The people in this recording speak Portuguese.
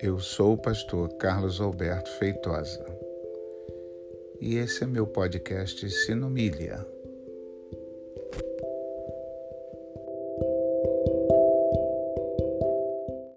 Eu sou o pastor Carlos Alberto Feitosa. E esse é meu podcast Sinomília.